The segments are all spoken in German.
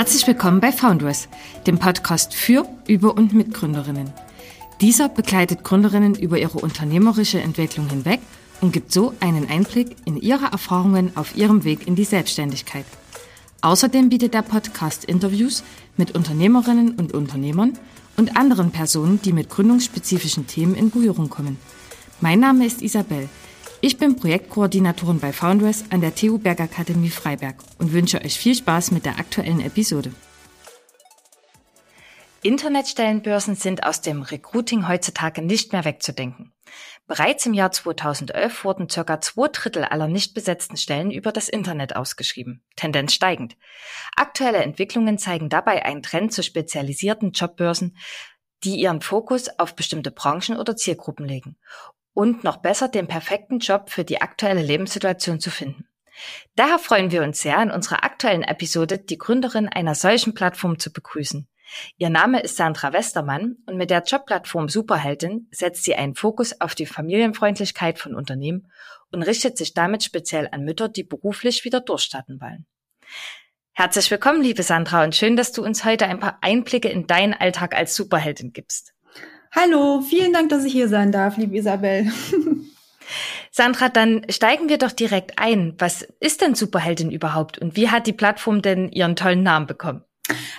Herzlich willkommen bei Foundress, dem Podcast für, über und mit Gründerinnen. Dieser begleitet Gründerinnen über ihre unternehmerische Entwicklung hinweg und gibt so einen Einblick in ihre Erfahrungen auf ihrem Weg in die Selbstständigkeit. Außerdem bietet der Podcast Interviews mit Unternehmerinnen und Unternehmern und anderen Personen, die mit gründungsspezifischen Themen in Berührung kommen. Mein Name ist Isabel. Ich bin Projektkoordinatorin bei Foundress an der TU Bergakademie Freiberg und wünsche euch viel Spaß mit der aktuellen Episode. Internetstellenbörsen sind aus dem Recruiting heutzutage nicht mehr wegzudenken. Bereits im Jahr 2011 wurden circa zwei Drittel aller nicht besetzten Stellen über das Internet ausgeschrieben, Tendenz steigend. Aktuelle Entwicklungen zeigen dabei einen Trend zu spezialisierten Jobbörsen, die ihren Fokus auf bestimmte Branchen oder Zielgruppen legen und noch besser den perfekten Job für die aktuelle Lebenssituation zu finden. Daher freuen wir uns sehr, in unserer aktuellen Episode die Gründerin einer solchen Plattform zu begrüßen. Ihr Name ist Sandra Westermann und mit der Jobplattform Superheldin setzt sie einen Fokus auf die Familienfreundlichkeit von Unternehmen und richtet sich damit speziell an Mütter, die beruflich wieder durchstarten wollen. Herzlich willkommen, liebe Sandra, und schön, dass du uns heute ein paar Einblicke in deinen Alltag als Superheldin gibst. Hallo, vielen Dank, dass ich hier sein darf, liebe Isabel. Sandra, dann steigen wir doch direkt ein. Was ist denn Superheldin überhaupt und wie hat die Plattform denn ihren tollen Namen bekommen?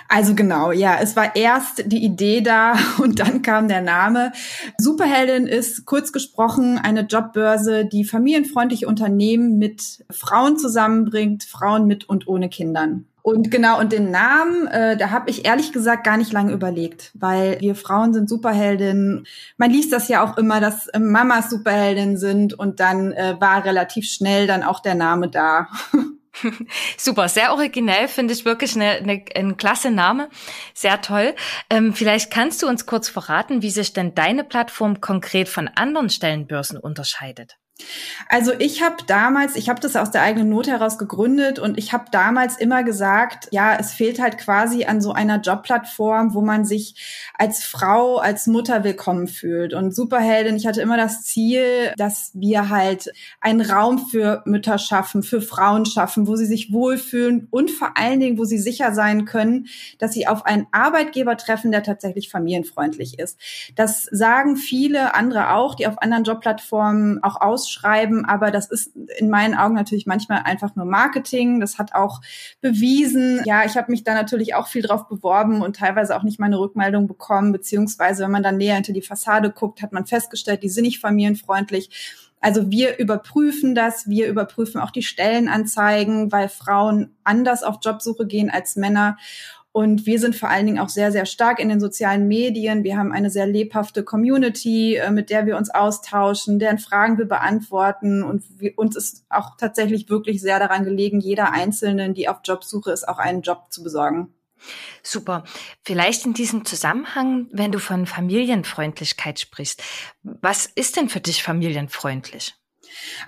Also genau, ja, es war erst die Idee da und dann kam der Name. Superheldin ist kurz gesprochen eine Jobbörse, die familienfreundliche Unternehmen mit Frauen zusammenbringt, Frauen mit und ohne Kindern. Und genau, und den Namen, äh, da habe ich ehrlich gesagt gar nicht lange überlegt, weil wir Frauen sind Superheldinnen. Man liest das ja auch immer, dass äh, Mamas Superheldinnen sind und dann äh, war relativ schnell dann auch der Name da. Super, sehr originell, finde ich wirklich eine, eine, ein klasse Name. Sehr toll. Ähm, vielleicht kannst du uns kurz verraten, wie sich denn deine Plattform konkret von anderen Stellenbörsen unterscheidet. Also ich habe damals, ich habe das aus der eigenen Not heraus gegründet und ich habe damals immer gesagt, ja, es fehlt halt quasi an so einer Jobplattform, wo man sich als Frau, als Mutter willkommen fühlt. Und Superheldin, ich hatte immer das Ziel, dass wir halt einen Raum für Mütter schaffen, für Frauen schaffen, wo sie sich wohlfühlen und vor allen Dingen, wo sie sicher sein können, dass sie auf einen Arbeitgeber treffen, der tatsächlich familienfreundlich ist. Das sagen viele andere auch, die auf anderen Jobplattformen auch aus ausschreiben, aber das ist in meinen Augen natürlich manchmal einfach nur Marketing. Das hat auch bewiesen. Ja, ich habe mich da natürlich auch viel drauf beworben und teilweise auch nicht meine Rückmeldung bekommen, beziehungsweise wenn man dann näher hinter die Fassade guckt, hat man festgestellt, die sind nicht familienfreundlich. Also wir überprüfen das, wir überprüfen auch die Stellenanzeigen, weil Frauen anders auf Jobsuche gehen als Männer. Und wir sind vor allen Dingen auch sehr, sehr stark in den sozialen Medien. Wir haben eine sehr lebhafte Community, äh, mit der wir uns austauschen, deren Fragen wir beantworten. Und wir, uns ist auch tatsächlich wirklich sehr daran gelegen, jeder Einzelnen, die auf Jobsuche ist, auch einen Job zu besorgen. Super. Vielleicht in diesem Zusammenhang, wenn du von Familienfreundlichkeit sprichst, was ist denn für dich familienfreundlich?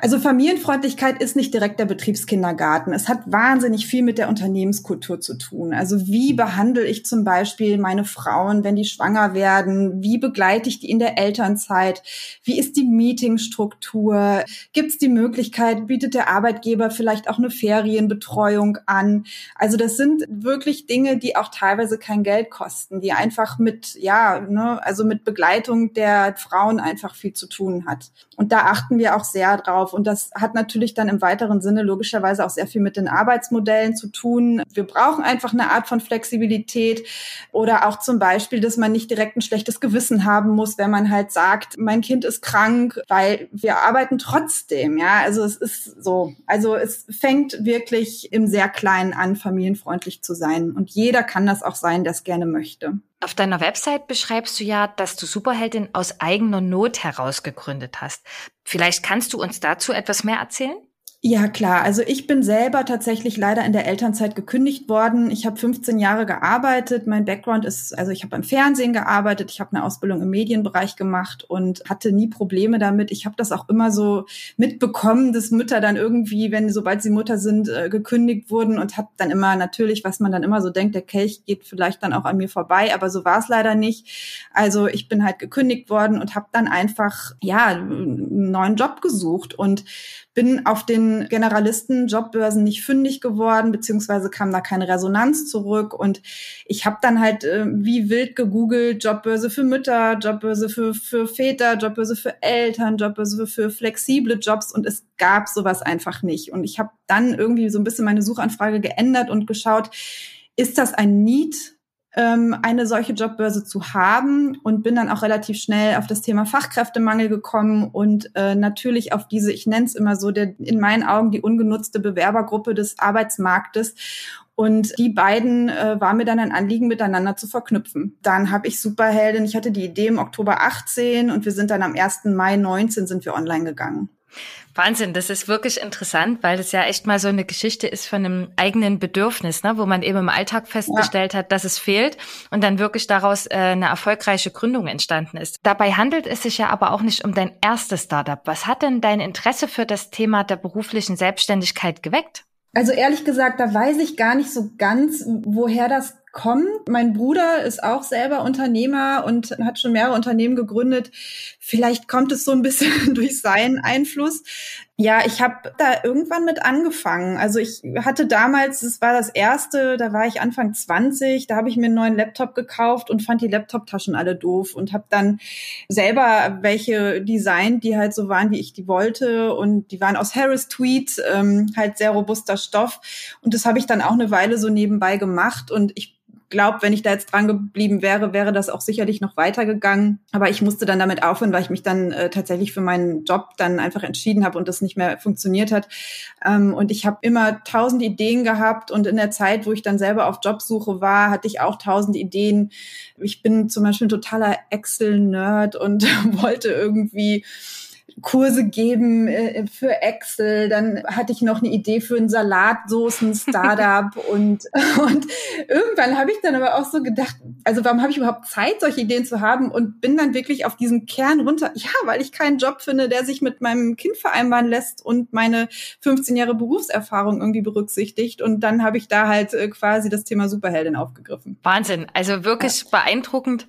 Also Familienfreundlichkeit ist nicht direkt der Betriebskindergarten. Es hat wahnsinnig viel mit der Unternehmenskultur zu tun. Also wie behandle ich zum Beispiel meine Frauen, wenn die schwanger werden? Wie begleite ich die in der Elternzeit? Wie ist die Meetingstruktur? Gibt es die Möglichkeit, bietet der Arbeitgeber vielleicht auch eine Ferienbetreuung an? Also das sind wirklich Dinge, die auch teilweise kein Geld kosten, die einfach mit, ja, ne, also mit Begleitung der Frauen einfach viel zu tun hat. Und da achten wir auch sehr drauf. Und das hat natürlich dann im weiteren Sinne logischerweise auch sehr viel mit den Arbeitsmodellen zu tun. Wir brauchen einfach eine Art von Flexibilität oder auch zum Beispiel, dass man nicht direkt ein schlechtes Gewissen haben muss, wenn man halt sagt, mein Kind ist krank, weil wir arbeiten trotzdem. Ja, also es ist so. Also es fängt wirklich im sehr Kleinen an, familienfreundlich zu sein. Und jeder kann das auch sein, der es gerne möchte. Auf deiner Website beschreibst du ja, dass du Superheldin aus eigener Not heraus gegründet hast. Vielleicht kannst du uns dazu etwas mehr erzählen? Ja, klar. Also ich bin selber tatsächlich leider in der Elternzeit gekündigt worden. Ich habe 15 Jahre gearbeitet. Mein Background ist, also ich habe beim Fernsehen gearbeitet, ich habe eine Ausbildung im Medienbereich gemacht und hatte nie Probleme damit. Ich habe das auch immer so mitbekommen, dass Mütter dann irgendwie, wenn sobald sie Mutter sind, äh, gekündigt wurden und habe dann immer natürlich, was man dann immer so denkt, der Kelch geht vielleicht dann auch an mir vorbei, aber so war es leider nicht. Also ich bin halt gekündigt worden und habe dann einfach ja einen neuen Job gesucht und bin auf den Generalisten Jobbörsen nicht fündig geworden, beziehungsweise kam da keine Resonanz zurück. Und ich habe dann halt äh, wie wild gegoogelt, Jobbörse für Mütter, Jobbörse für, für Väter, Jobbörse für Eltern, Jobbörse für flexible Jobs und es gab sowas einfach nicht. Und ich habe dann irgendwie so ein bisschen meine Suchanfrage geändert und geschaut, ist das ein Need ähm, eine solche Jobbörse zu haben und bin dann auch relativ schnell auf das Thema Fachkräftemangel gekommen und äh, natürlich auf diese, ich nenne es immer so, der, in meinen Augen die ungenutzte Bewerbergruppe des Arbeitsmarktes. Und die beiden äh, war mir dann ein Anliegen, miteinander zu verknüpfen. Dann habe ich Superheldin, ich hatte die Idee im Oktober 18 und wir sind dann am 1. Mai 19 sind wir online gegangen. Wahnsinn, das ist wirklich interessant, weil das ja echt mal so eine Geschichte ist von einem eigenen Bedürfnis, ne, wo man eben im Alltag festgestellt ja. hat, dass es fehlt und dann wirklich daraus äh, eine erfolgreiche Gründung entstanden ist. Dabei handelt es sich ja aber auch nicht um dein erstes Startup. Was hat denn dein Interesse für das Thema der beruflichen Selbstständigkeit geweckt? Also ehrlich gesagt, da weiß ich gar nicht so ganz, woher das kommen. Mein Bruder ist auch selber Unternehmer und hat schon mehrere Unternehmen gegründet. Vielleicht kommt es so ein bisschen durch seinen Einfluss. Ja, ich habe da irgendwann mit angefangen. Also ich hatte damals, das war das erste, da war ich Anfang 20, da habe ich mir einen neuen Laptop gekauft und fand die Laptoptaschen alle doof und habe dann selber welche designt, die halt so waren, wie ich die wollte und die waren aus Harris Tweed, ähm, halt sehr robuster Stoff und das habe ich dann auch eine Weile so nebenbei gemacht und ich glaube, wenn ich da jetzt dran geblieben wäre, wäre das auch sicherlich noch weitergegangen. Aber ich musste dann damit aufhören, weil ich mich dann äh, tatsächlich für meinen Job dann einfach entschieden habe und das nicht mehr funktioniert hat. Ähm, und ich habe immer tausend Ideen gehabt und in der Zeit, wo ich dann selber auf Jobsuche war, hatte ich auch tausend Ideen. Ich bin zum Beispiel ein totaler Excel-Nerd und wollte irgendwie Kurse geben äh, für Excel. Dann hatte ich noch eine Idee für ein Salatsoßen-Startup und, und irgendwann habe ich dann aber auch so gedacht, also warum habe ich überhaupt Zeit, solche Ideen zu haben und bin dann wirklich auf diesen Kern runter. Ja, weil ich keinen Job finde, der sich mit meinem Kind vereinbaren lässt und meine 15 Jahre Berufserfahrung irgendwie berücksichtigt. Und dann habe ich da halt äh, quasi das Thema Superheldin aufgegriffen. Wahnsinn. Also wirklich ja. beeindruckend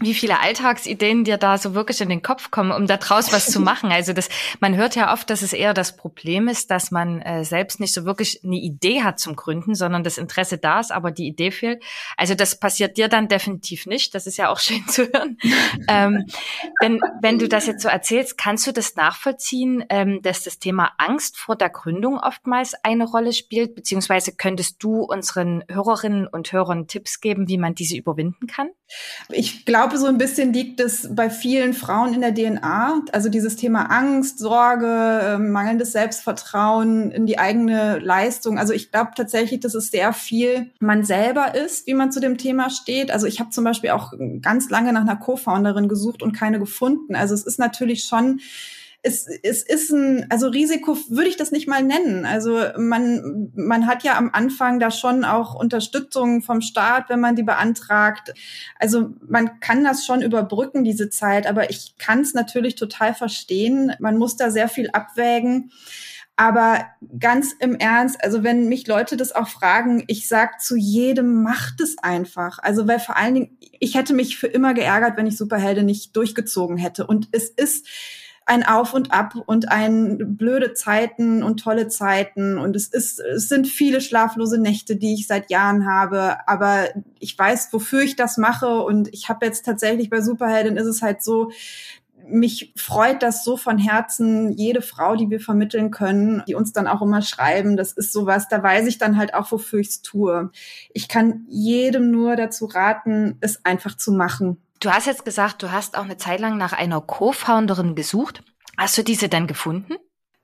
wie viele Alltagsideen dir da so wirklich in den Kopf kommen, um da draus was zu machen. Also das, man hört ja oft, dass es eher das Problem ist, dass man äh, selbst nicht so wirklich eine Idee hat zum Gründen, sondern das Interesse da ist, aber die Idee fehlt. Also das passiert dir dann definitiv nicht. Das ist ja auch schön zu hören. ähm, wenn, wenn du das jetzt so erzählst, kannst du das nachvollziehen, ähm, dass das Thema Angst vor der Gründung oftmals eine Rolle spielt, beziehungsweise könntest du unseren Hörerinnen und Hörern Tipps geben, wie man diese überwinden kann? Ich glaube, so ein bisschen liegt es bei vielen Frauen in der DNA. Also dieses Thema Angst, Sorge, ähm, mangelndes Selbstvertrauen in die eigene Leistung. Also ich glaube tatsächlich, dass es sehr viel man selber ist, wie man zu dem Thema steht. Also ich habe zum Beispiel auch ganz lange nach einer Co-Founderin gesucht und keine gefunden. Also es ist natürlich schon es, es ist ein, also Risiko würde ich das nicht mal nennen. Also man, man hat ja am Anfang da schon auch Unterstützung vom Staat, wenn man die beantragt. Also man kann das schon überbrücken, diese Zeit, aber ich kann es natürlich total verstehen. Man muss da sehr viel abwägen. Aber ganz im Ernst, also wenn mich Leute das auch fragen, ich sag zu jedem, macht es einfach. Also weil vor allen Dingen, ich hätte mich für immer geärgert, wenn ich Superhelden nicht durchgezogen hätte. Und es ist, ein Auf und Ab und ein blöde Zeiten und tolle Zeiten. Und es ist, es sind viele schlaflose Nächte, die ich seit Jahren habe. Aber ich weiß, wofür ich das mache. Und ich habe jetzt tatsächlich bei Superheldin ist es halt so, mich freut das so von Herzen, jede Frau, die wir vermitteln können, die uns dann auch immer schreiben, das ist sowas, da weiß ich dann halt auch, wofür ich es tue. Ich kann jedem nur dazu raten, es einfach zu machen. Du hast jetzt gesagt, du hast auch eine Zeit lang nach einer Co-Founderin gesucht. Hast du diese denn gefunden?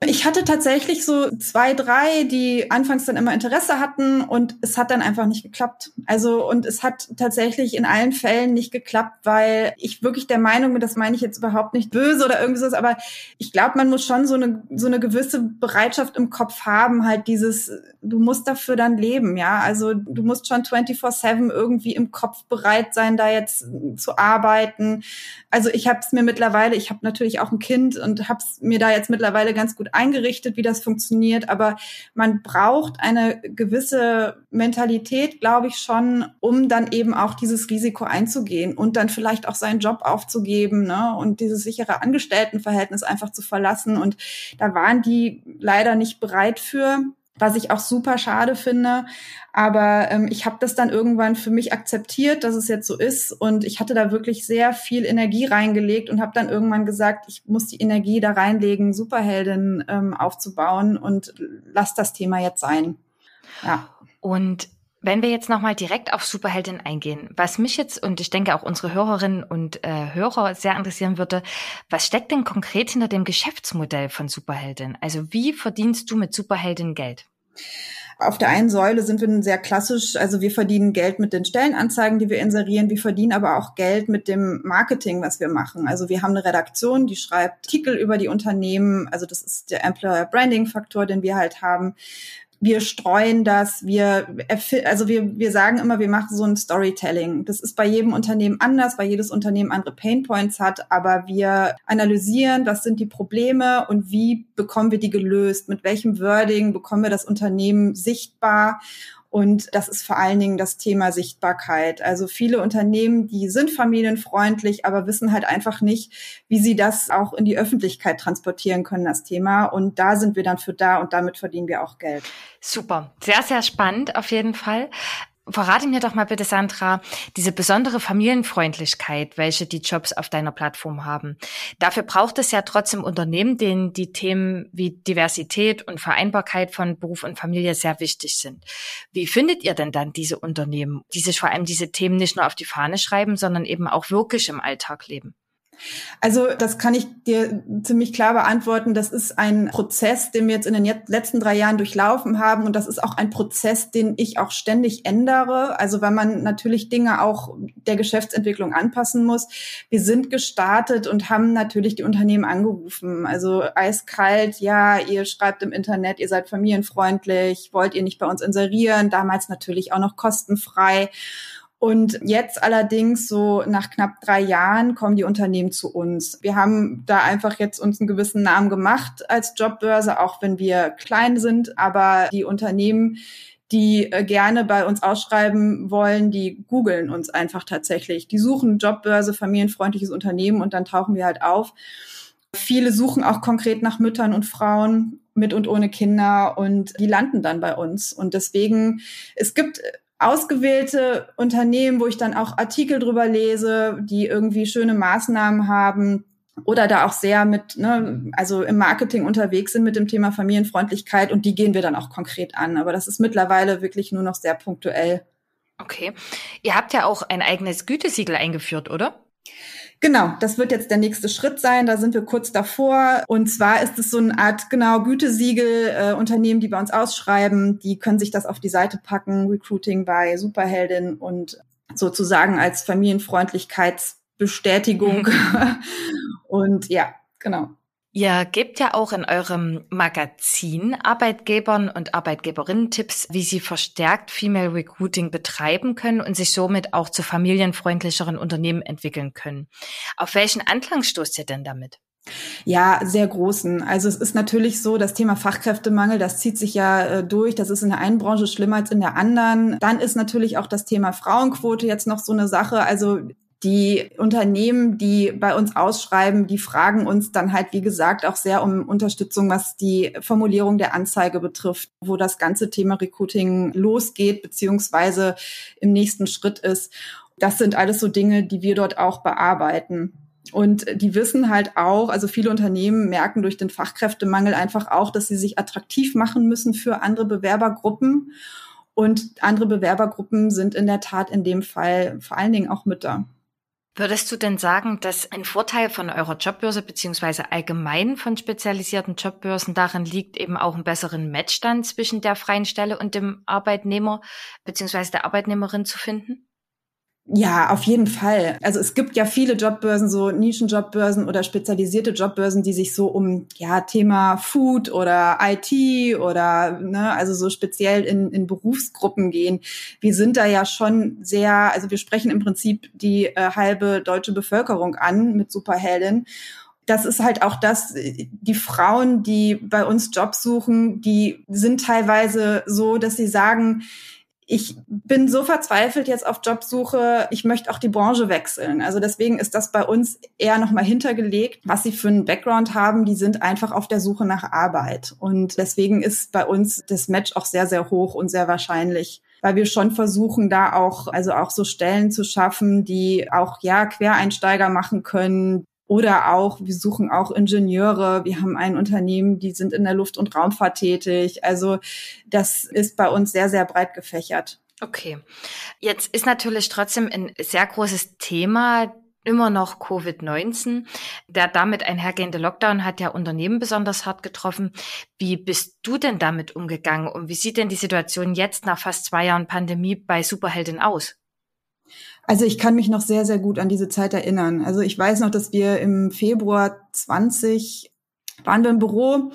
Ich hatte tatsächlich so zwei, drei, die anfangs dann immer Interesse hatten und es hat dann einfach nicht geklappt. Also und es hat tatsächlich in allen Fällen nicht geklappt, weil ich wirklich der Meinung bin, das meine ich jetzt überhaupt nicht böse oder irgendwie so, aber ich glaube, man muss schon so eine so eine gewisse Bereitschaft im Kopf haben, halt dieses, du musst dafür dann leben, ja. Also du musst schon 24/7 irgendwie im Kopf bereit sein, da jetzt zu arbeiten. Also ich habe es mir mittlerweile, ich habe natürlich auch ein Kind und habe es mir da jetzt mittlerweile ganz gut eingerichtet, wie das funktioniert, aber man braucht eine gewisse Mentalität, glaube ich schon, um dann eben auch dieses Risiko einzugehen und dann vielleicht auch seinen Job aufzugeben ne? und dieses sichere Angestelltenverhältnis einfach zu verlassen. Und da waren die leider nicht bereit für was ich auch super schade finde. Aber ähm, ich habe das dann irgendwann für mich akzeptiert, dass es jetzt so ist. Und ich hatte da wirklich sehr viel Energie reingelegt und habe dann irgendwann gesagt, ich muss die Energie da reinlegen, Superheldin ähm, aufzubauen und lass das Thema jetzt sein. Ja. Und wenn wir jetzt nochmal direkt auf Superheldin eingehen, was mich jetzt und ich denke auch unsere Hörerinnen und äh, Hörer sehr interessieren würde, was steckt denn konkret hinter dem Geschäftsmodell von Superheldin? Also wie verdienst du mit Superheldin Geld? Auf der einen Säule sind wir sehr klassisch, also wir verdienen Geld mit den Stellenanzeigen, die wir inserieren, wir verdienen aber auch Geld mit dem Marketing, was wir machen. Also wir haben eine Redaktion, die schreibt Artikel über die Unternehmen, also das ist der Employer Branding Faktor, den wir halt haben wir streuen das, wir, also wir, wir sagen immer, wir machen so ein Storytelling. Das ist bei jedem Unternehmen anders, weil jedes Unternehmen andere Painpoints hat, aber wir analysieren, was sind die Probleme und wie bekommen wir die gelöst, mit welchem Wording bekommen wir das Unternehmen sichtbar und das ist vor allen Dingen das Thema Sichtbarkeit. Also viele Unternehmen, die sind familienfreundlich, aber wissen halt einfach nicht, wie sie das auch in die Öffentlichkeit transportieren können, das Thema. Und da sind wir dann für da und damit verdienen wir auch Geld. Super. Sehr, sehr spannend auf jeden Fall. Verrate mir doch mal bitte, Sandra, diese besondere Familienfreundlichkeit, welche die Jobs auf deiner Plattform haben. Dafür braucht es ja trotzdem Unternehmen, denen die Themen wie Diversität und Vereinbarkeit von Beruf und Familie sehr wichtig sind. Wie findet ihr denn dann diese Unternehmen, die sich vor allem diese Themen nicht nur auf die Fahne schreiben, sondern eben auch wirklich im Alltag leben? Also das kann ich dir ziemlich klar beantworten. Das ist ein Prozess, den wir jetzt in den letzten drei Jahren durchlaufen haben. Und das ist auch ein Prozess, den ich auch ständig ändere. Also weil man natürlich Dinge auch der Geschäftsentwicklung anpassen muss. Wir sind gestartet und haben natürlich die Unternehmen angerufen. Also eiskalt, ja, ihr schreibt im Internet, ihr seid familienfreundlich, wollt ihr nicht bei uns inserieren. Damals natürlich auch noch kostenfrei. Und jetzt allerdings so nach knapp drei Jahren kommen die Unternehmen zu uns. Wir haben da einfach jetzt uns einen gewissen Namen gemacht als Jobbörse, auch wenn wir klein sind. Aber die Unternehmen, die äh, gerne bei uns ausschreiben wollen, die googeln uns einfach tatsächlich. Die suchen Jobbörse, familienfreundliches Unternehmen und dann tauchen wir halt auf. Viele suchen auch konkret nach Müttern und Frauen mit und ohne Kinder und die landen dann bei uns. Und deswegen, es gibt ausgewählte Unternehmen, wo ich dann auch Artikel drüber lese, die irgendwie schöne Maßnahmen haben oder da auch sehr mit, ne, also im Marketing unterwegs sind mit dem Thema Familienfreundlichkeit und die gehen wir dann auch konkret an. Aber das ist mittlerweile wirklich nur noch sehr punktuell. Okay. Ihr habt ja auch ein eigenes Gütesiegel eingeführt, oder? Genau, das wird jetzt der nächste Schritt sein. Da sind wir kurz davor. Und zwar ist es so eine Art, genau, Gütesiegel, äh, Unternehmen, die bei uns ausschreiben, die können sich das auf die Seite packen, Recruiting bei Superheldin und sozusagen als Familienfreundlichkeitsbestätigung. und ja, genau. Ihr gebt ja auch in eurem Magazin Arbeitgebern und Arbeitgeberinnen Tipps, wie sie verstärkt Female Recruiting betreiben können und sich somit auch zu familienfreundlicheren Unternehmen entwickeln können. Auf welchen Anklang stoßt ihr denn damit? Ja, sehr großen. Also es ist natürlich so, das Thema Fachkräftemangel, das zieht sich ja äh, durch. Das ist in der einen Branche schlimmer als in der anderen. Dann ist natürlich auch das Thema Frauenquote jetzt noch so eine Sache. Also die Unternehmen, die bei uns ausschreiben, die fragen uns dann halt, wie gesagt, auch sehr um Unterstützung, was die Formulierung der Anzeige betrifft, wo das ganze Thema Recruiting losgeht, beziehungsweise im nächsten Schritt ist. Das sind alles so Dinge, die wir dort auch bearbeiten. Und die wissen halt auch, also viele Unternehmen merken durch den Fachkräftemangel einfach auch, dass sie sich attraktiv machen müssen für andere Bewerbergruppen. Und andere Bewerbergruppen sind in der Tat in dem Fall vor allen Dingen auch Mütter. Würdest du denn sagen, dass ein Vorteil von eurer Jobbörse beziehungsweise allgemein von spezialisierten Jobbörsen darin liegt, eben auch einen besseren Match dann zwischen der freien Stelle und dem Arbeitnehmer beziehungsweise der Arbeitnehmerin zu finden? Ja, auf jeden Fall. Also es gibt ja viele Jobbörsen, so Nischenjobbörsen oder spezialisierte Jobbörsen, die sich so um ja Thema Food oder IT oder ne, also so speziell in, in Berufsgruppen gehen. Wir sind da ja schon sehr, also wir sprechen im Prinzip die äh, halbe deutsche Bevölkerung an mit Superheldin. das ist halt auch das, die Frauen, die bei uns Jobs suchen, die sind teilweise so, dass sie sagen, ich bin so verzweifelt jetzt auf Jobsuche, ich möchte auch die Branche wechseln. Also deswegen ist das bei uns eher nochmal hintergelegt, was sie für einen Background haben. Die sind einfach auf der Suche nach Arbeit. Und deswegen ist bei uns das Match auch sehr, sehr hoch und sehr wahrscheinlich weil wir schon versuchen, da auch, also auch so Stellen zu schaffen, die auch, ja, Quereinsteiger machen können, oder auch, wir suchen auch Ingenieure. Wir haben ein Unternehmen, die sind in der Luft- und Raumfahrt tätig. Also das ist bei uns sehr, sehr breit gefächert. Okay. Jetzt ist natürlich trotzdem ein sehr großes Thema immer noch Covid-19. Der damit einhergehende Lockdown hat ja Unternehmen besonders hart getroffen. Wie bist du denn damit umgegangen und wie sieht denn die Situation jetzt nach fast zwei Jahren Pandemie bei Superheldin aus? Also ich kann mich noch sehr, sehr gut an diese Zeit erinnern. Also ich weiß noch, dass wir im Februar 20 waren wir im Büro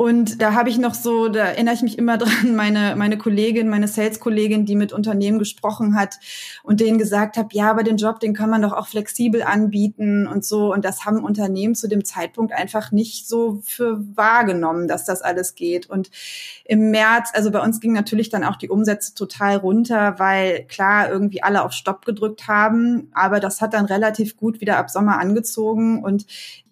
und da habe ich noch so, da erinnere ich mich immer dran, meine, meine Kollegin, meine Sales-Kollegin, die mit Unternehmen gesprochen hat und denen gesagt habe, ja, aber den Job, den kann man doch auch flexibel anbieten und so. Und das haben Unternehmen zu dem Zeitpunkt einfach nicht so für wahrgenommen, dass das alles geht. Und im März, also bei uns ging natürlich dann auch die Umsätze total runter, weil klar irgendwie alle auf Stopp gedrückt haben. Aber das hat dann relativ gut wieder ab Sommer angezogen. Und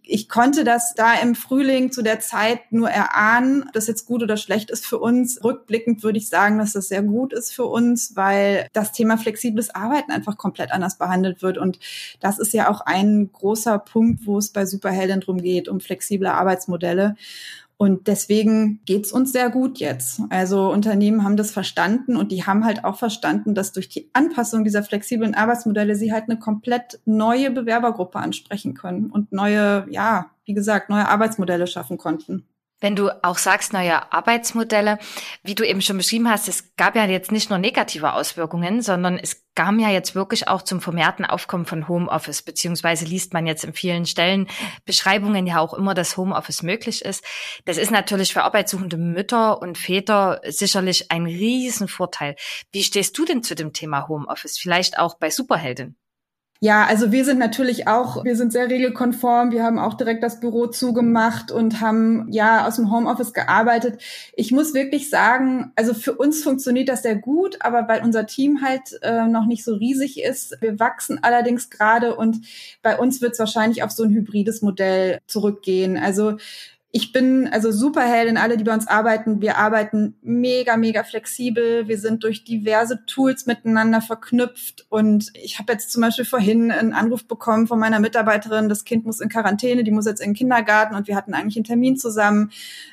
ich konnte das da im Frühling zu der Zeit nur erahnen, ob das jetzt gut oder schlecht ist für uns. Rückblickend würde ich sagen, dass das sehr gut ist für uns, weil das Thema flexibles Arbeiten einfach komplett anders behandelt wird. Und das ist ja auch ein großer Punkt, wo es bei Superhelden drum geht, um flexible Arbeitsmodelle. Und deswegen geht's uns sehr gut jetzt. Also Unternehmen haben das verstanden und die haben halt auch verstanden, dass durch die Anpassung dieser flexiblen Arbeitsmodelle sie halt eine komplett neue Bewerbergruppe ansprechen können und neue, ja, wie gesagt, neue Arbeitsmodelle schaffen konnten. Wenn du auch sagst, neue Arbeitsmodelle, wie du eben schon beschrieben hast, es gab ja jetzt nicht nur negative Auswirkungen, sondern es kam ja jetzt wirklich auch zum vermehrten Aufkommen von Homeoffice, beziehungsweise liest man jetzt in vielen Stellen Beschreibungen ja auch immer, dass Homeoffice möglich ist. Das ist natürlich für arbeitssuchende Mütter und Väter sicherlich ein Riesenvorteil. Wie stehst du denn zu dem Thema Homeoffice? Vielleicht auch bei Superheldin? Ja, also wir sind natürlich auch, wir sind sehr regelkonform. Wir haben auch direkt das Büro zugemacht und haben ja aus dem Homeoffice gearbeitet. Ich muss wirklich sagen, also für uns funktioniert das sehr gut, aber weil unser Team halt äh, noch nicht so riesig ist. Wir wachsen allerdings gerade und bei uns wird es wahrscheinlich auf so ein hybrides Modell zurückgehen. Also ich bin also Superheldin, alle, die bei uns arbeiten. Wir arbeiten mega, mega flexibel. Wir sind durch diverse Tools miteinander verknüpft. Und ich habe jetzt zum Beispiel vorhin einen Anruf bekommen von meiner Mitarbeiterin, das Kind muss in Quarantäne, die muss jetzt in den Kindergarten und wir hatten eigentlich einen Termin zusammen.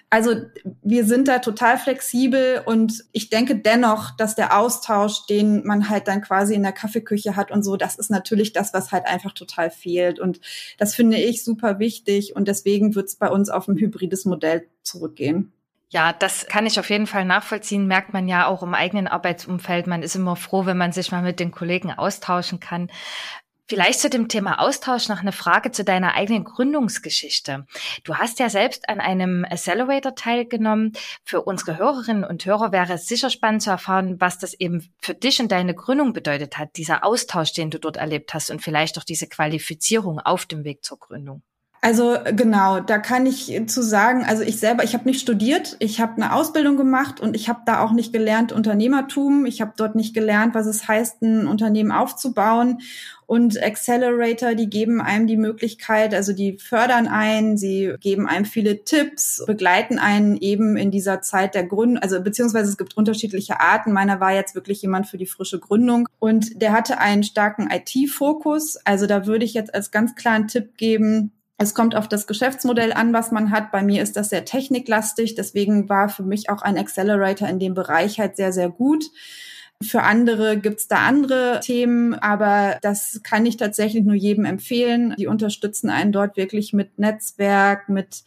Also wir sind da total flexibel und ich denke dennoch, dass der Austausch, den man halt dann quasi in der Kaffeeküche hat und so, das ist natürlich das, was halt einfach total fehlt. Und das finde ich super wichtig und deswegen wird es bei uns auf ein hybrides Modell zurückgehen. Ja, das kann ich auf jeden Fall nachvollziehen. Merkt man ja auch im eigenen Arbeitsumfeld. Man ist immer froh, wenn man sich mal mit den Kollegen austauschen kann. Vielleicht zu dem Thema Austausch noch eine Frage zu deiner eigenen Gründungsgeschichte. Du hast ja selbst an einem Accelerator teilgenommen. Für unsere Hörerinnen und Hörer wäre es sicher spannend zu erfahren, was das eben für dich und deine Gründung bedeutet hat, dieser Austausch, den du dort erlebt hast und vielleicht auch diese Qualifizierung auf dem Weg zur Gründung. Also genau, da kann ich zu sagen, also ich selber, ich habe nicht studiert, ich habe eine Ausbildung gemacht und ich habe da auch nicht gelernt Unternehmertum, ich habe dort nicht gelernt, was es heißt, ein Unternehmen aufzubauen und Accelerator, die geben einem die Möglichkeit, also die fördern einen, sie geben einem viele Tipps, begleiten einen eben in dieser Zeit der Gründung, also beziehungsweise es gibt unterschiedliche Arten. Meiner war jetzt wirklich jemand für die frische Gründung und der hatte einen starken IT-Fokus. Also da würde ich jetzt als ganz klaren Tipp geben, es kommt auf das Geschäftsmodell an, was man hat. Bei mir ist das sehr techniklastig. Deswegen war für mich auch ein Accelerator in dem Bereich halt sehr, sehr gut. Für andere gibt's da andere Themen, aber das kann ich tatsächlich nur jedem empfehlen. Die unterstützen einen dort wirklich mit Netzwerk, mit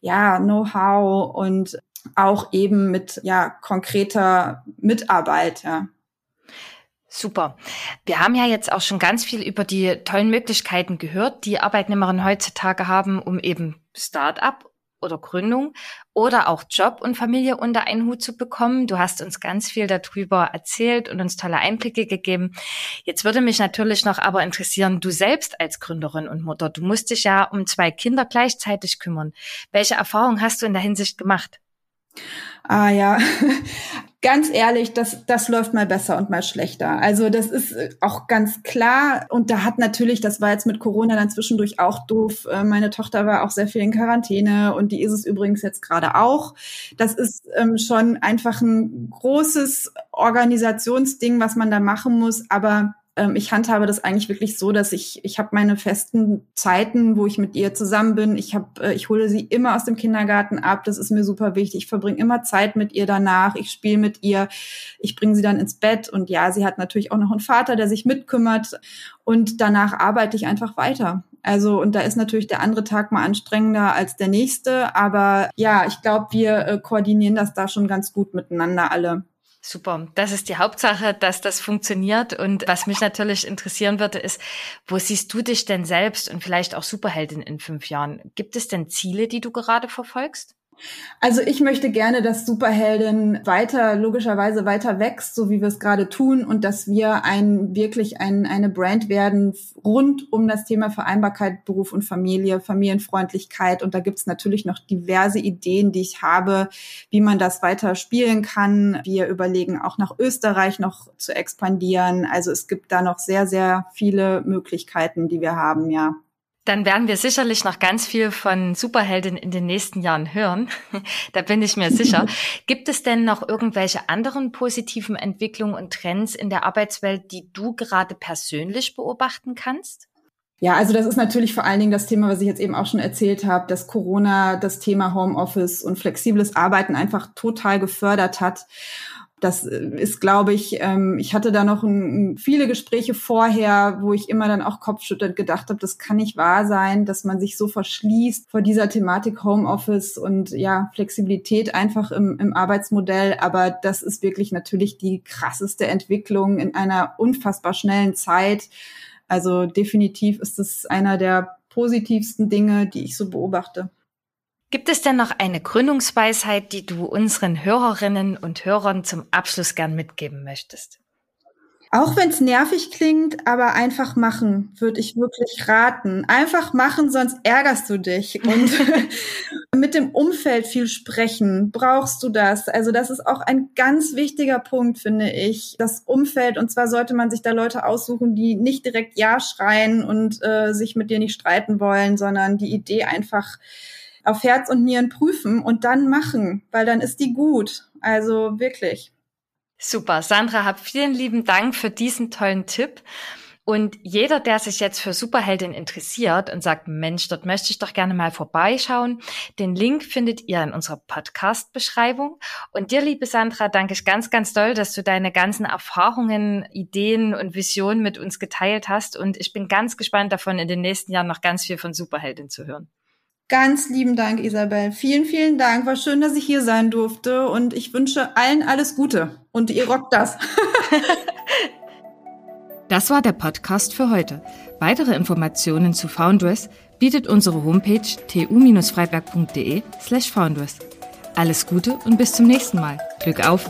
ja, Know-how und auch eben mit ja konkreter Mitarbeit, ja. Super. Wir haben ja jetzt auch schon ganz viel über die tollen Möglichkeiten gehört, die Arbeitnehmerinnen heutzutage haben, um eben Start-up oder Gründung oder auch Job und Familie unter einen Hut zu bekommen. Du hast uns ganz viel darüber erzählt und uns tolle Einblicke gegeben. Jetzt würde mich natürlich noch aber interessieren, du selbst als Gründerin und Mutter, du musst dich ja um zwei Kinder gleichzeitig kümmern. Welche Erfahrungen hast du in der Hinsicht gemacht? Ah ja, ganz ehrlich, das, das läuft mal besser und mal schlechter. Also das ist äh, auch ganz klar. Und da hat natürlich, das war jetzt mit Corona dann zwischendurch auch doof. Äh, meine Tochter war auch sehr viel in Quarantäne und die ist es übrigens jetzt gerade auch. Das ist ähm, schon einfach ein großes Organisationsding, was man da machen muss. Aber ähm, ich handhabe das eigentlich wirklich so, dass ich, ich habe meine festen Zeiten, wo ich mit ihr zusammen bin. Ich habe, äh, ich hole sie immer aus dem Kindergarten ab. Das ist mir super wichtig. Ich verbringe immer Zeit mit ihr danach. Ich spiele mit ihr. Ich bringe sie dann ins Bett. Und ja, sie hat natürlich auch noch einen Vater, der sich mitkümmert. Und danach arbeite ich einfach weiter. Also, und da ist natürlich der andere Tag mal anstrengender als der nächste. Aber ja, ich glaube, wir äh, koordinieren das da schon ganz gut miteinander alle. Super, das ist die Hauptsache, dass das funktioniert. Und was mich natürlich interessieren würde, ist, wo siehst du dich denn selbst und vielleicht auch Superheldin in fünf Jahren? Gibt es denn Ziele, die du gerade verfolgst? Also ich möchte gerne, dass Superheldin weiter, logischerweise weiter wächst, so wie wir es gerade tun und dass wir ein, wirklich ein, eine Brand werden rund um das Thema Vereinbarkeit, Beruf und Familie, Familienfreundlichkeit. Und da gibt es natürlich noch diverse Ideen, die ich habe, wie man das weiter spielen kann. Wir überlegen auch nach Österreich noch zu expandieren. Also es gibt da noch sehr, sehr viele Möglichkeiten, die wir haben, ja. Dann werden wir sicherlich noch ganz viel von Superhelden in den nächsten Jahren hören. da bin ich mir sicher. Gibt es denn noch irgendwelche anderen positiven Entwicklungen und Trends in der Arbeitswelt, die du gerade persönlich beobachten kannst? Ja, also das ist natürlich vor allen Dingen das Thema, was ich jetzt eben auch schon erzählt habe, dass Corona das Thema Homeoffice und flexibles Arbeiten einfach total gefördert hat. Das äh, ist, glaube ich, ähm, ich hatte da noch ein, viele Gespräche vorher, wo ich immer dann auch kopfschütternd gedacht habe, das kann nicht wahr sein, dass man sich so verschließt vor dieser Thematik Homeoffice und ja, Flexibilität einfach im, im Arbeitsmodell. Aber das ist wirklich natürlich die krasseste Entwicklung in einer unfassbar schnellen Zeit. Also definitiv ist es einer der positivsten Dinge, die ich so beobachte. Gibt es denn noch eine Gründungsweisheit, die du unseren Hörerinnen und Hörern zum Abschluss gern mitgeben möchtest? Auch wenn es nervig klingt, aber einfach machen, würde ich wirklich raten. Einfach machen, sonst ärgerst du dich. Und mit dem Umfeld viel sprechen. Brauchst du das? Also das ist auch ein ganz wichtiger Punkt, finde ich. Das Umfeld. Und zwar sollte man sich da Leute aussuchen, die nicht direkt Ja schreien und äh, sich mit dir nicht streiten wollen, sondern die Idee einfach auf Herz und Nieren prüfen und dann machen, weil dann ist die gut. Also wirklich. Super. Sandra, hab vielen lieben Dank für diesen tollen Tipp. Und jeder, der sich jetzt für Superheldin interessiert und sagt, Mensch, dort möchte ich doch gerne mal vorbeischauen, den Link findet ihr in unserer Podcast-Beschreibung. Und dir, liebe Sandra, danke ich ganz, ganz doll, dass du deine ganzen Erfahrungen, Ideen und Visionen mit uns geteilt hast. Und ich bin ganz gespannt davon, in den nächsten Jahren noch ganz viel von Superheldin zu hören. Ganz lieben Dank, Isabel. Vielen, vielen Dank. War schön, dass ich hier sein durfte und ich wünsche allen alles Gute. Und ihr rockt das. das war der Podcast für heute. Weitere Informationen zu Foundress bietet unsere Homepage tu-freiberg.de slash foundress. Alles Gute und bis zum nächsten Mal. Glück auf!